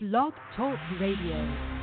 Blog Talk Radio.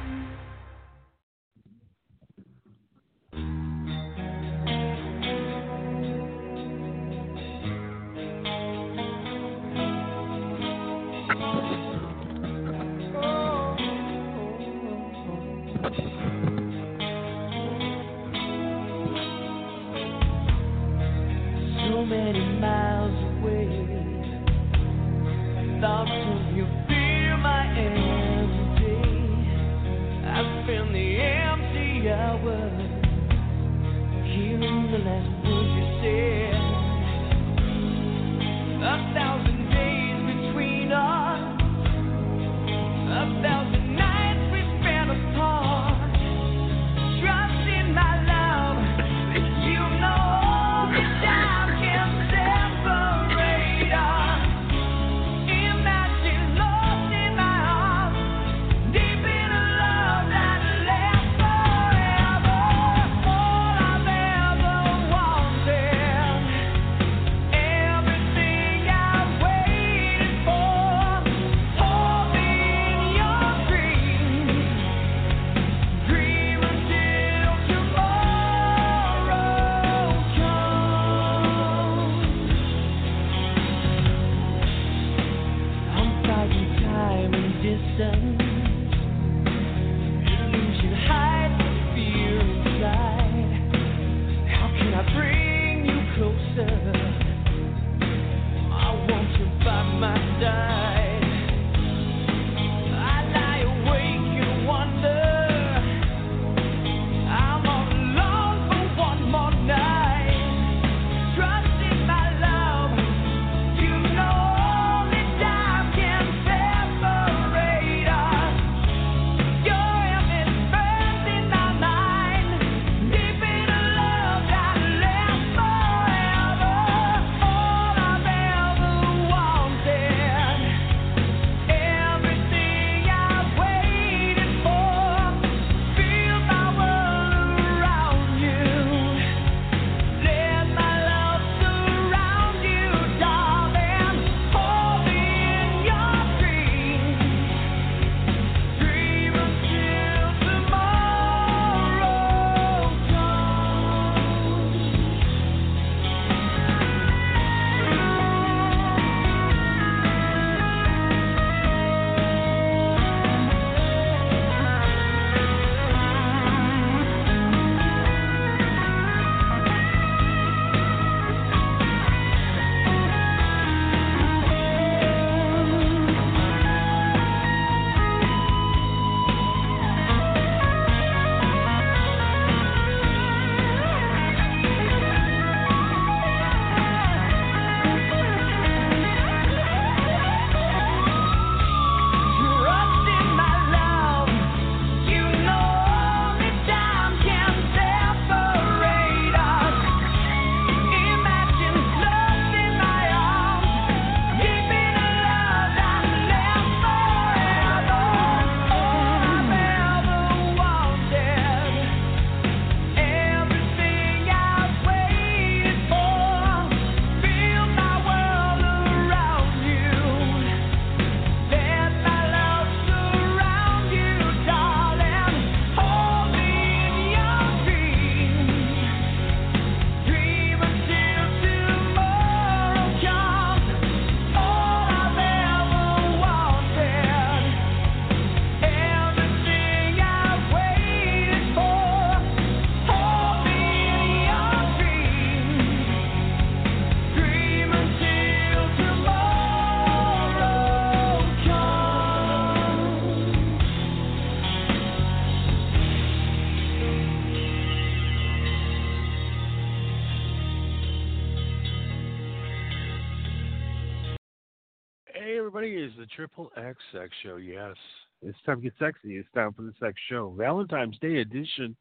Hey, everybody, it's the Triple X Sex Show. Yes. It's time to get sexy. It's time for the Sex Show. Valentine's Day edition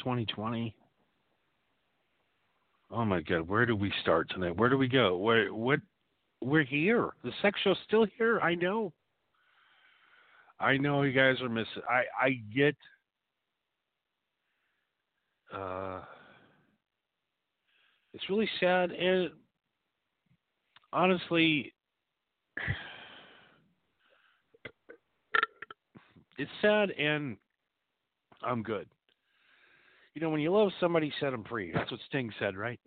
2020. Oh my God, where do we start tonight? Where do we go? Where, what? We're here. The Sex Show's still here. I know. I know you guys are missing. I, I get. Uh, it's really sad and honestly it's sad and I'm good. You know, when you love somebody, set them free. That's what Sting said, right?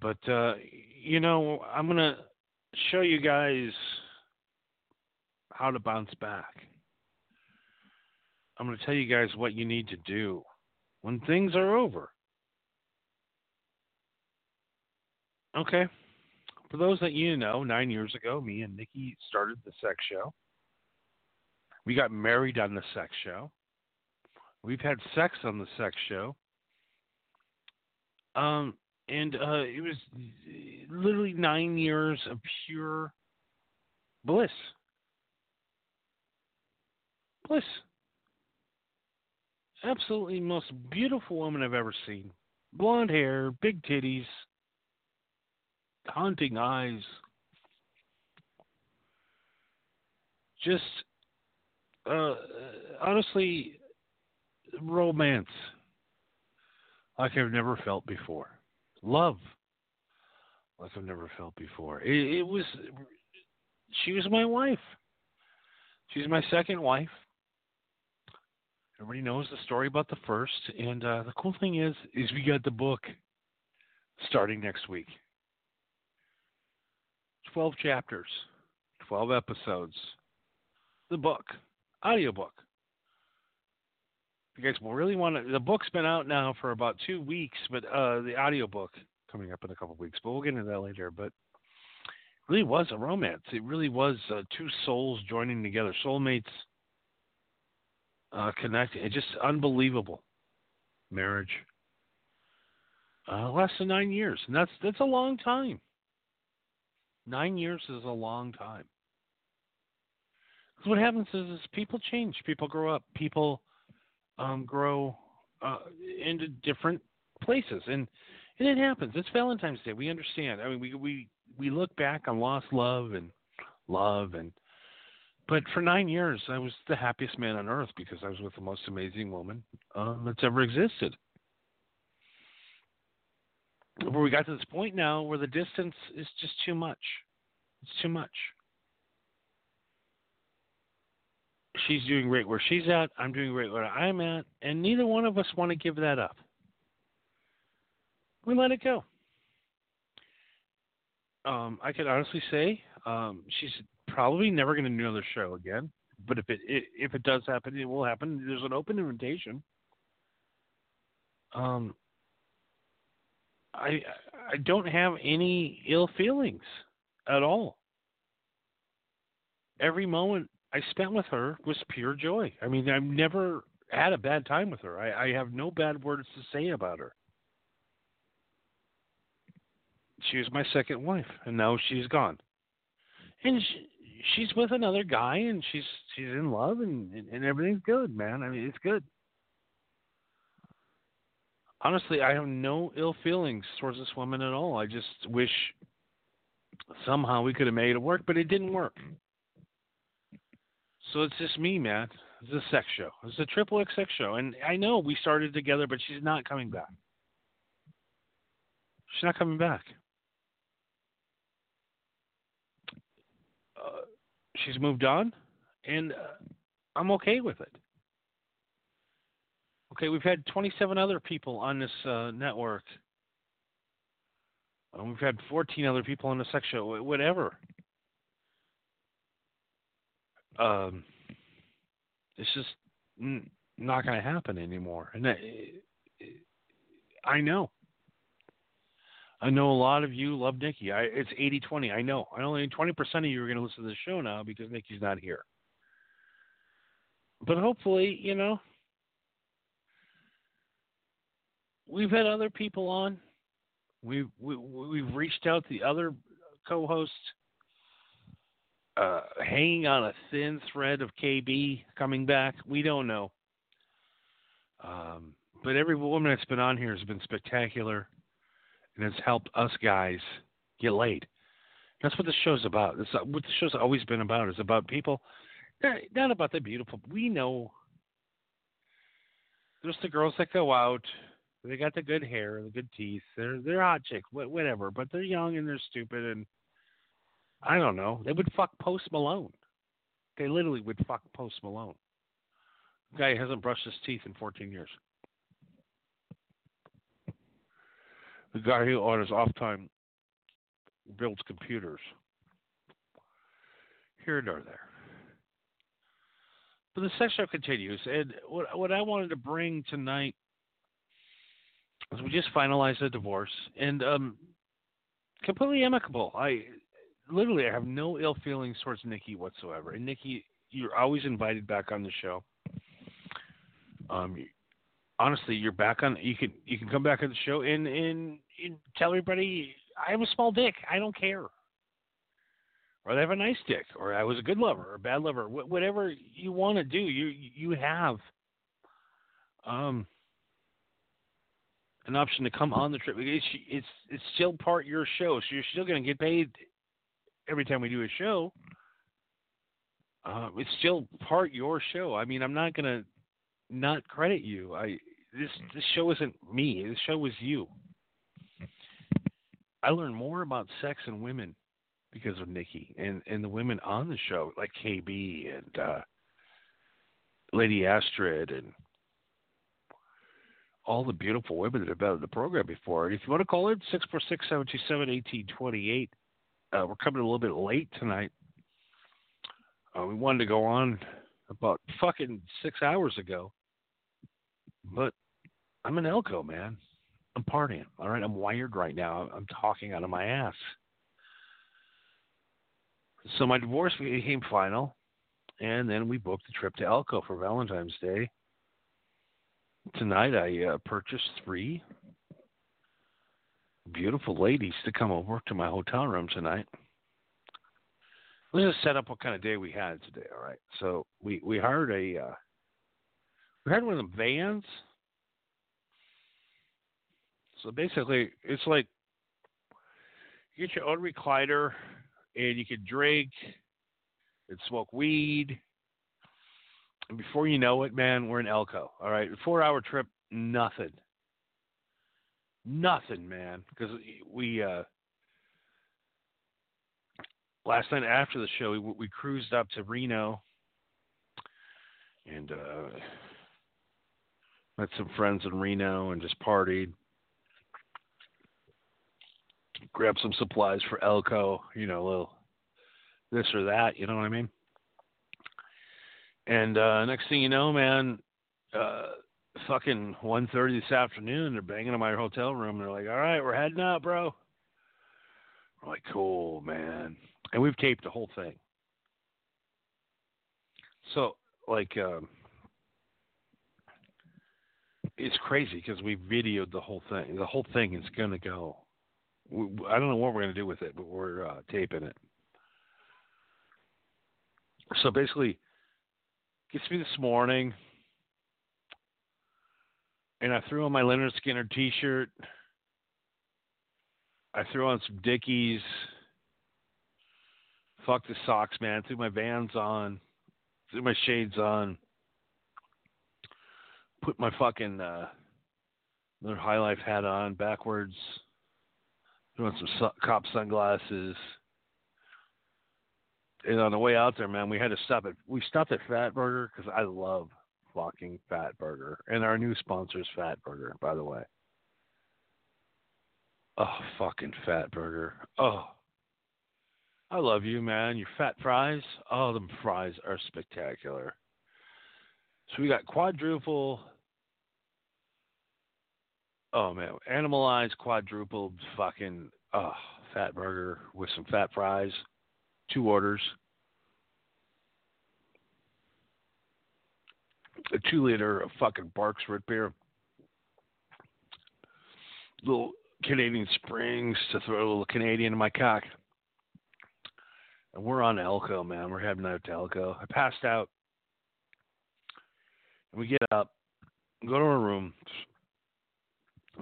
But, uh, you know, I'm going to show you guys how to bounce back. I'm going to tell you guys what you need to do when things are over. Okay. For those that you know, nine years ago, me and Nikki started the sex show. We got married on the sex show. We've had sex on the sex show. Um, and uh, it was literally nine years of pure bliss. Bliss. Absolutely most beautiful woman I've ever seen. Blonde hair, big titties, haunting eyes. Just uh, honestly, romance like I've never felt before. Love like I've never felt before. It, it was, she was my wife. She's my second wife. Everybody knows the story about the first, and uh, the cool thing is, is we got the book starting next week. Twelve chapters, twelve episodes. The book audiobook. You guys really want to, the book's been out now for about two weeks, but uh, the audiobook coming up in a couple weeks. But we'll get into that later. But really was a romance. It really was uh, two souls joining together, soulmates uh, connecting. It's just unbelievable marriage. Uh, lasted nine years, and that's that's a long time. Nine years is a long time Because what happens is, is people change, people grow up, people um, grow uh, into different places, and and it happens. It's Valentine's Day. We understand. I mean, we we we look back on lost love and love and. But for nine years, I was the happiest man on earth because I was with the most amazing woman um, that's ever existed. Where we got to this point now where the distance is just too much. It's too much. she's doing great where she's at. I'm doing great where I'm at, and neither one of us want to give that up. We let it go. Um, I could honestly say um, she's probably never going to do another show again. But if it, it, if it does happen, it will happen. There's an open invitation. Um, I I don't have any ill feelings at all. Every moment I spent with her was pure joy. I mean, I've never had a bad time with her. I, I have no bad words to say about her. She was my second wife, and now she's gone. And she, she's with another guy, and she's she's in love, and, and and everything's good, man. I mean, it's good. Honestly, I have no ill feelings towards this woman at all. I just wish somehow we could have made it work, but it didn't work. So it's just me, man. It's a sex show. It's a triple X sex show, and I know we started together, but she's not coming back. She's not coming back. Uh, she's moved on, and uh, I'm okay with it. Okay, we've had 27 other people on this uh, network. Uh, we've had 14 other people on the sex show. Whatever um, it's just n- not going to happen anymore. And that, I know. I know a lot of you love Nikki. I, it's 80 20. I know. I only 20% of you are going to listen to the show now because Nikki's not here. But hopefully, you know, we've had other people on. We've, we, we've reached out to the other co hosts uh, hanging on a thin thread of KB coming back. We don't know. Um, but every woman that's been on here has been spectacular and has helped us guys get laid. That's what the show's about. That's what the show's always been about. Is about people, not about the beautiful. We know there's the girls that go out. They got the good hair, the good teeth. They're they're hot chicks, whatever. But they're young and they're stupid and I don't know. They would fuck Post Malone. They literally would fuck Post Malone. The guy hasn't brushed his teeth in 14 years. The guy who on his off time builds computers. Here nor there. But the sex show continues, and what what I wanted to bring tonight we just finalized the divorce, and um, completely amicable. I literally I have no ill feelings towards Nikki whatsoever. And Nikki, you're always invited back on the show. Um, honestly, you're back on. You can you can come back on the show and and, and tell everybody I have a small dick. I don't care. Or I have a nice dick, or I was a good lover or a bad lover. Wh- whatever you want to do, you you have um an option to come on the trip. It's it's it's still part your show, so you're still going to get paid every time we do a show. Uh, it's still part your show. I mean, I'm not going to not credit you. I this this show isn't me. This show is you. I learned more about sex and women because of Nikki and and the women on the show, like KB and uh, Lady Astrid and all the beautiful women that have been on the program before. And if you want to call in, 646 727 1828. Uh, we're coming a little bit late tonight. Uh, we wanted to go on about fucking six hours ago. But I'm an Elko, man. I'm partying. All right. I'm wired right now. I'm talking out of my ass. So my divorce became final. And then we booked a trip to Elko for Valentine's Day tonight I uh, purchased three beautiful ladies to come over to my hotel room tonight. Let's just set up what kind of day we had today. All right, so we we hired a uh, we hired one of the vans. So basically, it's like you get your own recliner, and you can drink and smoke weed before you know it, man, we're in Elko. All right, four hour trip, nothing, nothing, man. Because we uh, last night after the show, we, we cruised up to Reno and uh, met some friends in Reno and just partied. Grabbed some supplies for Elko, you know, a little this or that, you know what I mean? And uh, next thing you know, man, uh, fucking one thirty this afternoon, they're banging on my hotel room. They're like, "All right, we're heading out, bro." We're like, "Cool, man," and we've taped the whole thing. So, like, um, it's crazy because we videoed the whole thing. The whole thing is gonna go. We, I don't know what we're gonna do with it, but we're uh, taping it. So basically, gets me this morning, and I threw on my Lynyrd Skynyrd T-shirt. I threw on some Dickies. Fuck the socks, man. Threw my Vans on. Threw my shades on. Put my fucking uh, another High Life hat on backwards. Threw on some su- cop sunglasses and on the way out there, man, we had to stop at we stopped at Fat Burger because I love fucking Fat Burger, and our new sponsor is Fat Burger, by the way. Oh, fucking Fat Burger. Oh, I love you, man. Your fat fries. Oh, them fries are spectacular. So we got quadruple. Oh man, animalized quadruple fucking oh fat burger with some fat fries two orders. A two liter of fucking Barq's root beer. Little Canadian Springs to throw a little Canadian in my cock. And we're on Elko, man. We're heading out to Elko. I passed out. And we get up, go to our room.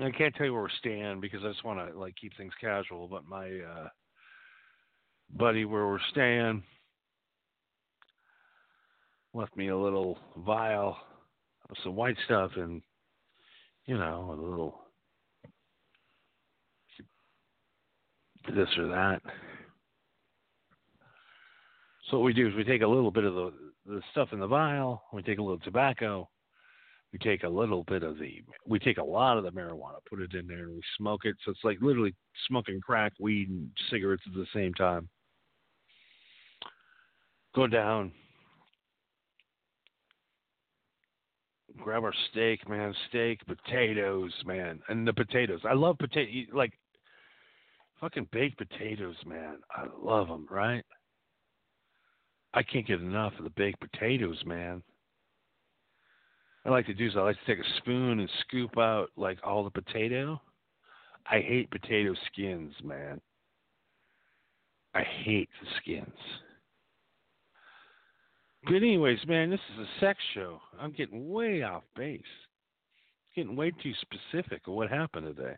I can't tell you where we're staying because I just want to like keep things casual. But my uh, buddy where we're staying left me a little vial of some white stuff and you know a little this or that So what we do is we take a little bit of the the stuff in the vial, we take a little tobacco, we take a little bit of the we take a lot of the marijuana, put it in there and we smoke it. So it's like literally smoking crack, weed and cigarettes at the same time. Go down. Grab our steak, man. Steak, potatoes, man. And the potatoes. I love potato like fucking baked potatoes, man. I love them, right? I can't get enough of the baked potatoes, man. I like to do is I like to take a spoon and scoop out like all the potato. I hate potato skins, man. I hate the skins. But anyways, man, this is a sex show. I'm getting way off base. Getting way too specific of what happened today.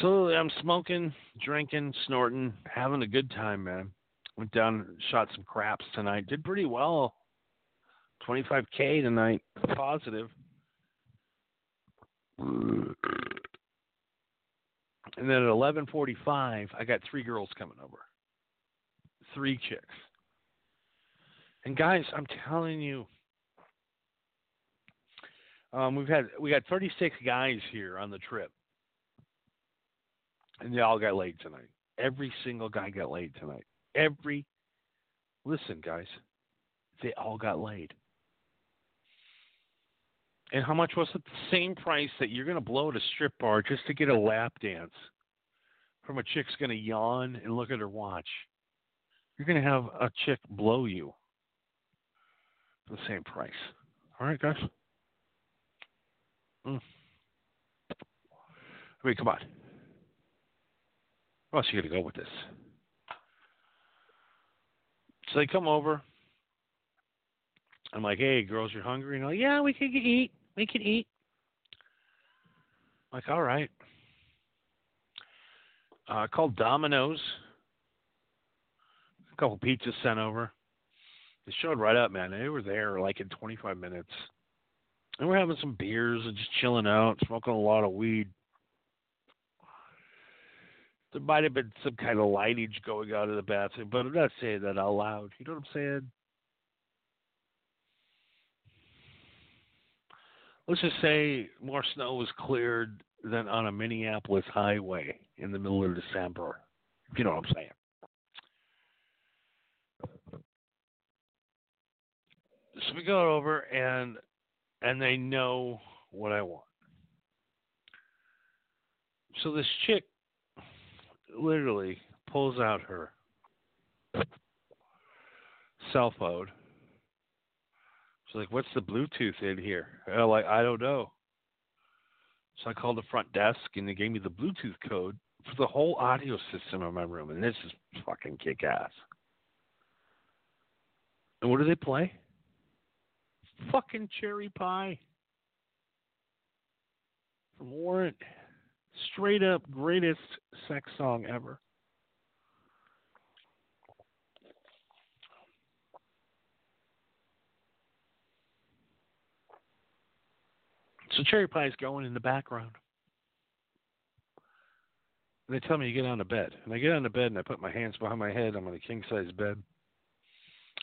So I'm smoking, drinking, snorting, having a good time, man. Went down, shot some craps tonight. Did pretty well. 25k tonight, positive. And then at 11:45, I got three girls coming over. Three chicks. And guys, I'm telling you, um, we've had we got 36 guys here on the trip, and they all got laid tonight. Every single guy got laid tonight. Every listen, guys, they all got laid. And how much was it? The same price that you're going to blow at a strip bar just to get a lap dance from a chick's going to yawn and look at her watch. You're going to have a chick blow you for the same price. All right, guys? Mm. I mean, come on. Where else are you going to go with this? So they come over. I'm like, hey, girls, you're hungry? And they're like, yeah, we can eat. We can eat. I'm like, all right. Uh, called Domino's. Couple pizzas sent over. They showed right up, man. They were there like in 25 minutes. And we're having some beers and just chilling out, smoking a lot of weed. There might have been some kind of lightage going on in the bathroom, but I'm not saying that out loud. You know what I'm saying? let's just say more snow was cleared than on a Minneapolis highway in the middle of December. You know what I'm saying. So we go over and and they know what I want. So this chick literally pulls out her cell phone She's like, "What's the Bluetooth in here?" And I'm like, "I don't know." So I called the front desk, and they gave me the Bluetooth code for the whole audio system in my room, and this is fucking kick ass. And what do they play? Fucking cherry pie from Warrant. Straight up greatest sex song ever. So cherry pie is going in the background. And they tell me to get on the bed. And I get on the bed and I put my hands behind my head. I'm on a king size bed.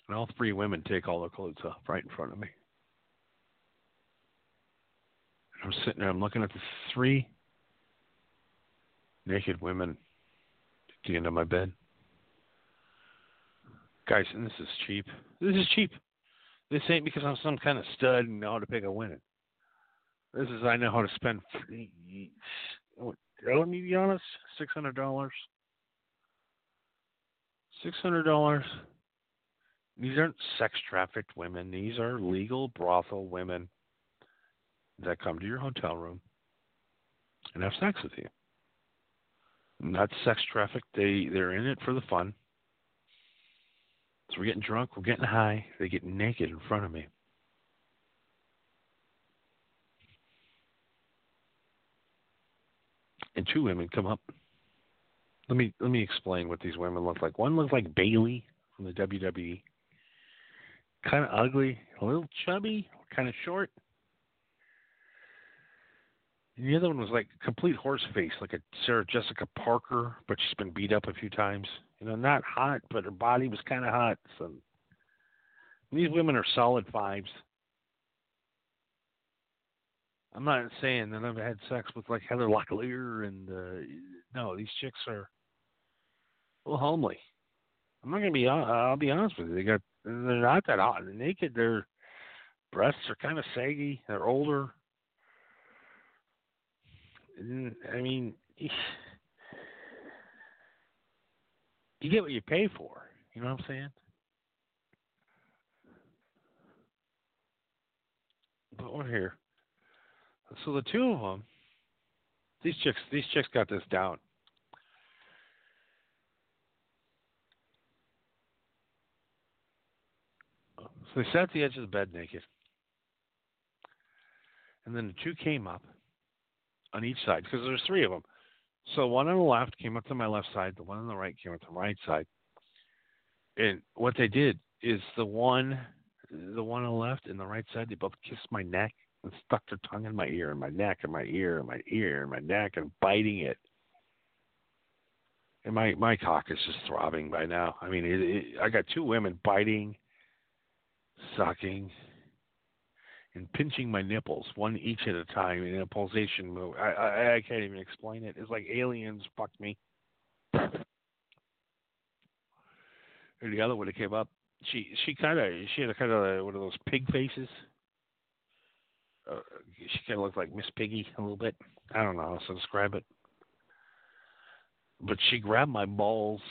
And all three women take all their clothes off right in front of me. And I'm sitting there, I'm looking at the three naked women at the end of my bed. Guys, and this is cheap. This is cheap. This ain't because I'm some kind of stud and know how to pick a winner. This is I know how to spend. Let me be honest, six hundred dollars. Six hundred dollars. These aren't sex trafficked women. These are legal brothel women that come to your hotel room and have sex with you. Not sex trafficked. They they're in it for the fun. So we're getting drunk. We're getting high. They get naked in front of me. and two women come up. Let me let me explain what these women look like. One looks like Bayley from the WWE. Kind of ugly, a little chubby, kind of short. The other one was like complete horse face, like a Sarah Jessica Parker, but she's been beat up a few times. You know, not hot, but her body was kind of hot. So these women are solid fives. I'm not saying that I've had sex with like Heather Locklear and uh, no, these chicks are a little homely. I'm not gonna be. hon- I'll be honest with you. They got. They're not that hot. They're naked. Their breasts are kind of saggy. They're older. I mean, you get what you pay for. You know what I'm saying? But we're here. So the two of them, these chicks, these chicks got this down. So they sat at the edge of the bed naked. And then the two came up on each side because there's three of them. So one on the left came up to my left side, the one on the right came up to my right side. And what they did is the one the one on the left and the right side, they both kissed my neck and stuck their tongue in my ear and my neck and my ear and my ear and my neck and biting it. And my my cock is just throbbing by now. I mean, it, it, I got two women biting, sucking, and pinching my nipples, one each at a time in a pulsation move. I I, I can't even explain it. It's like aliens fucked me. And the other one that came up, she she kind of she had a kind of one of those pig faces. Uh, she kind of looked like Miss Piggy a little bit. I don't know how to describe it. But she grabbed my balls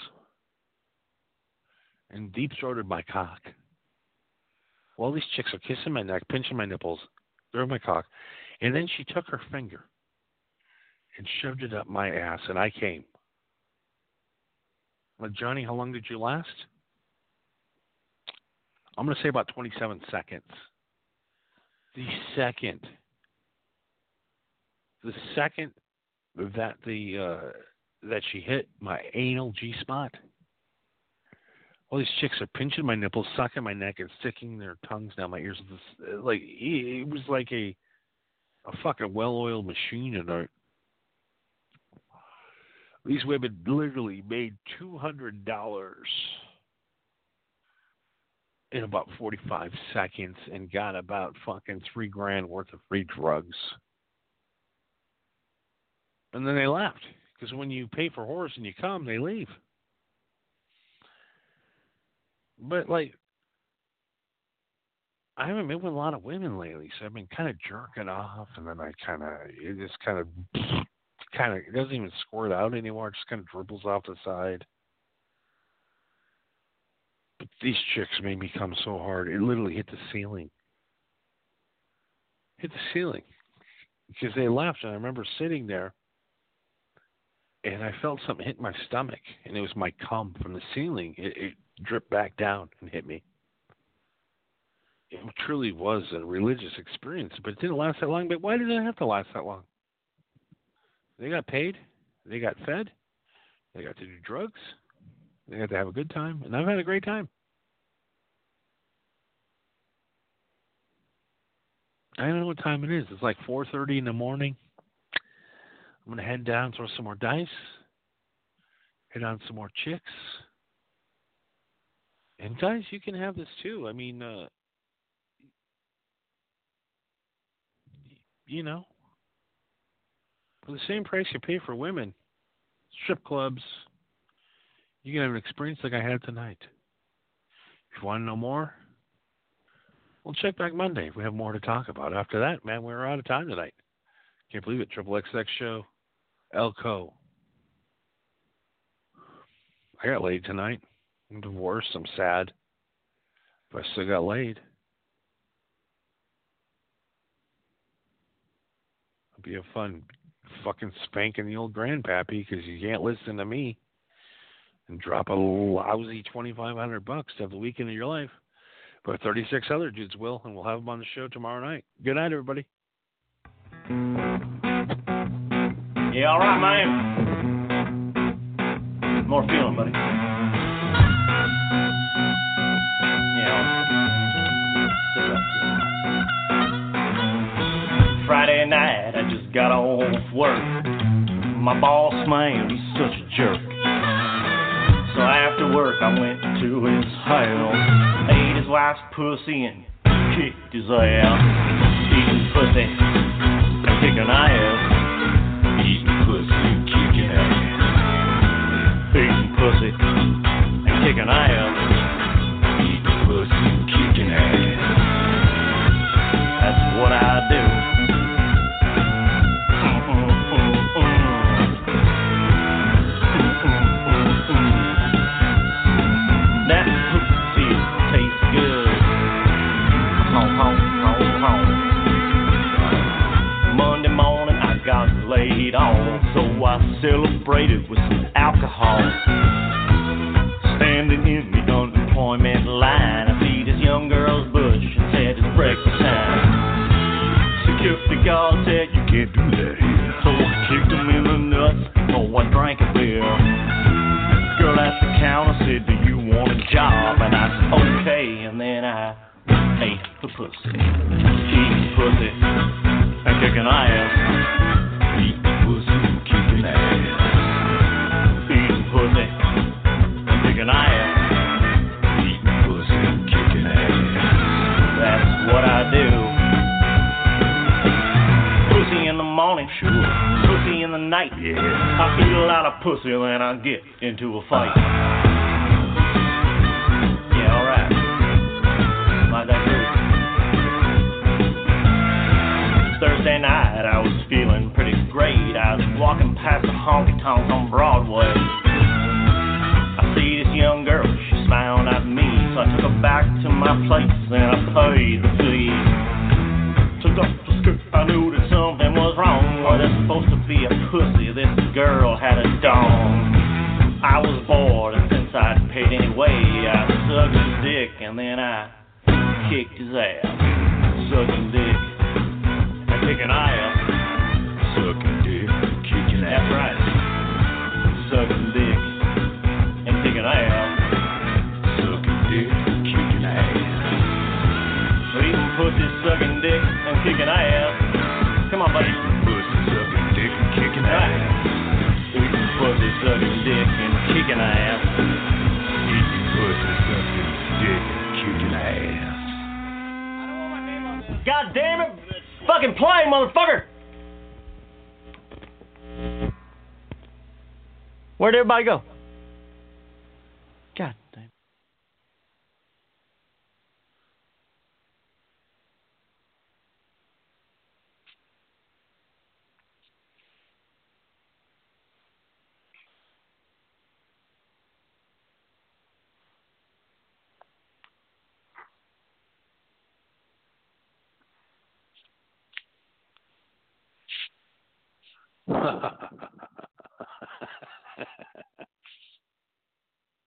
and deep throated my cock. While these chicks are kissing my neck, pinching my nipples, through my cock, and then she took her finger and shoved it up my ass, and I came. Johnny, how long did you last? I'm going to say about 27 seconds. The second, the second that the uh, that she hit my anal G spot, all these chicks are pinching my nipples, sucking my neck, and sticking their tongues down my ears. This, uh, like it was like a a fucking well-oiled machine, and these women literally made two hundred dollars in about 45 seconds and got about fucking three grand worth of free drugs. And then they left because when you pay for horse and you come, they leave. But like, I haven't been with a lot of women lately, so I've been kind of jerking off, and then I kind of it just kind of kind of it doesn't even squirt out anymore; it just kind of dribbles off the side. But these chicks made me come so hard. It literally hit the ceiling. Hit the ceiling. Because they left, and I remember sitting there, and I felt something hit my stomach, and it was my cum from the ceiling. It, it dripped back down and hit me. It truly was a religious experience, but it didn't last that long. But why did it have to last that long? They got paid, they got fed, they got to do drugs, they got to have a good time, and I've had a great time. I don't know what time it is. It's like 4:30 in the morning. I'm gonna head down, throw some more dice, hit on some more chicks, and guys, you can have this too. I mean, uh, you know, for the same price you pay for women, strip clubs, you can have an experience like I had tonight. If you want to know more, we'll check back Monday. If we have more to talk about. After that, man, we're out of time tonight. Can't believe it. Triple XX show, Elko. I got laid tonight. I'm divorced. I'm sad, but I still got laid. It'll be a fun fucking spanking the old grandpappy because you can't listen to me and drop a lousy twenty five hundred bucks to have the weekend of your life. But thirty six other dudes will, and we'll have them on the show tomorrow night. Good night, everybody. Yeah, all right, man. More feeling, buddy. On my boss man, he's such a jerk. So after work, I went to his house, ate his wife's pussy and kicked his ass. Eating pussy kicking ass. Eating pussy kicking ass. Eating pussy and kicking ass. Celebrated with some alcohol. Standing in the unemployment line, I see this young girl's bush and said it's breakfast time. Security guard said you can't do that here, so I kicked him in the nuts. Oh, I drank a beer. Girl at the counter said, Do you want a job? And I said, Okay. And then I ate the pussy. Eating pussy and kicking ass. I eat a lot of pussy and I get into a fight. Yeah, alright. That groove. Thursday night, I was feeling pretty great. I was walking past the honky tonk on Broadway. I see this young girl, she smiled at me, so I took her back to my place and I paid anyway, I sucked his dick, and then I kicked his ass. Sucking dick, and kicking ass. Sucking dick, kicking ass. That's right. Sucking dick, and kicking ass. Sucking dick, kicking ass. Eating pussy, sucking dick, and kicking ass. Come on, buddy. Pussy, sucking dick, and kicking ass. Eating pussy, sucking dick, and kicking ass. God damn it! Fucking play, motherfucker! Where'd everybody go?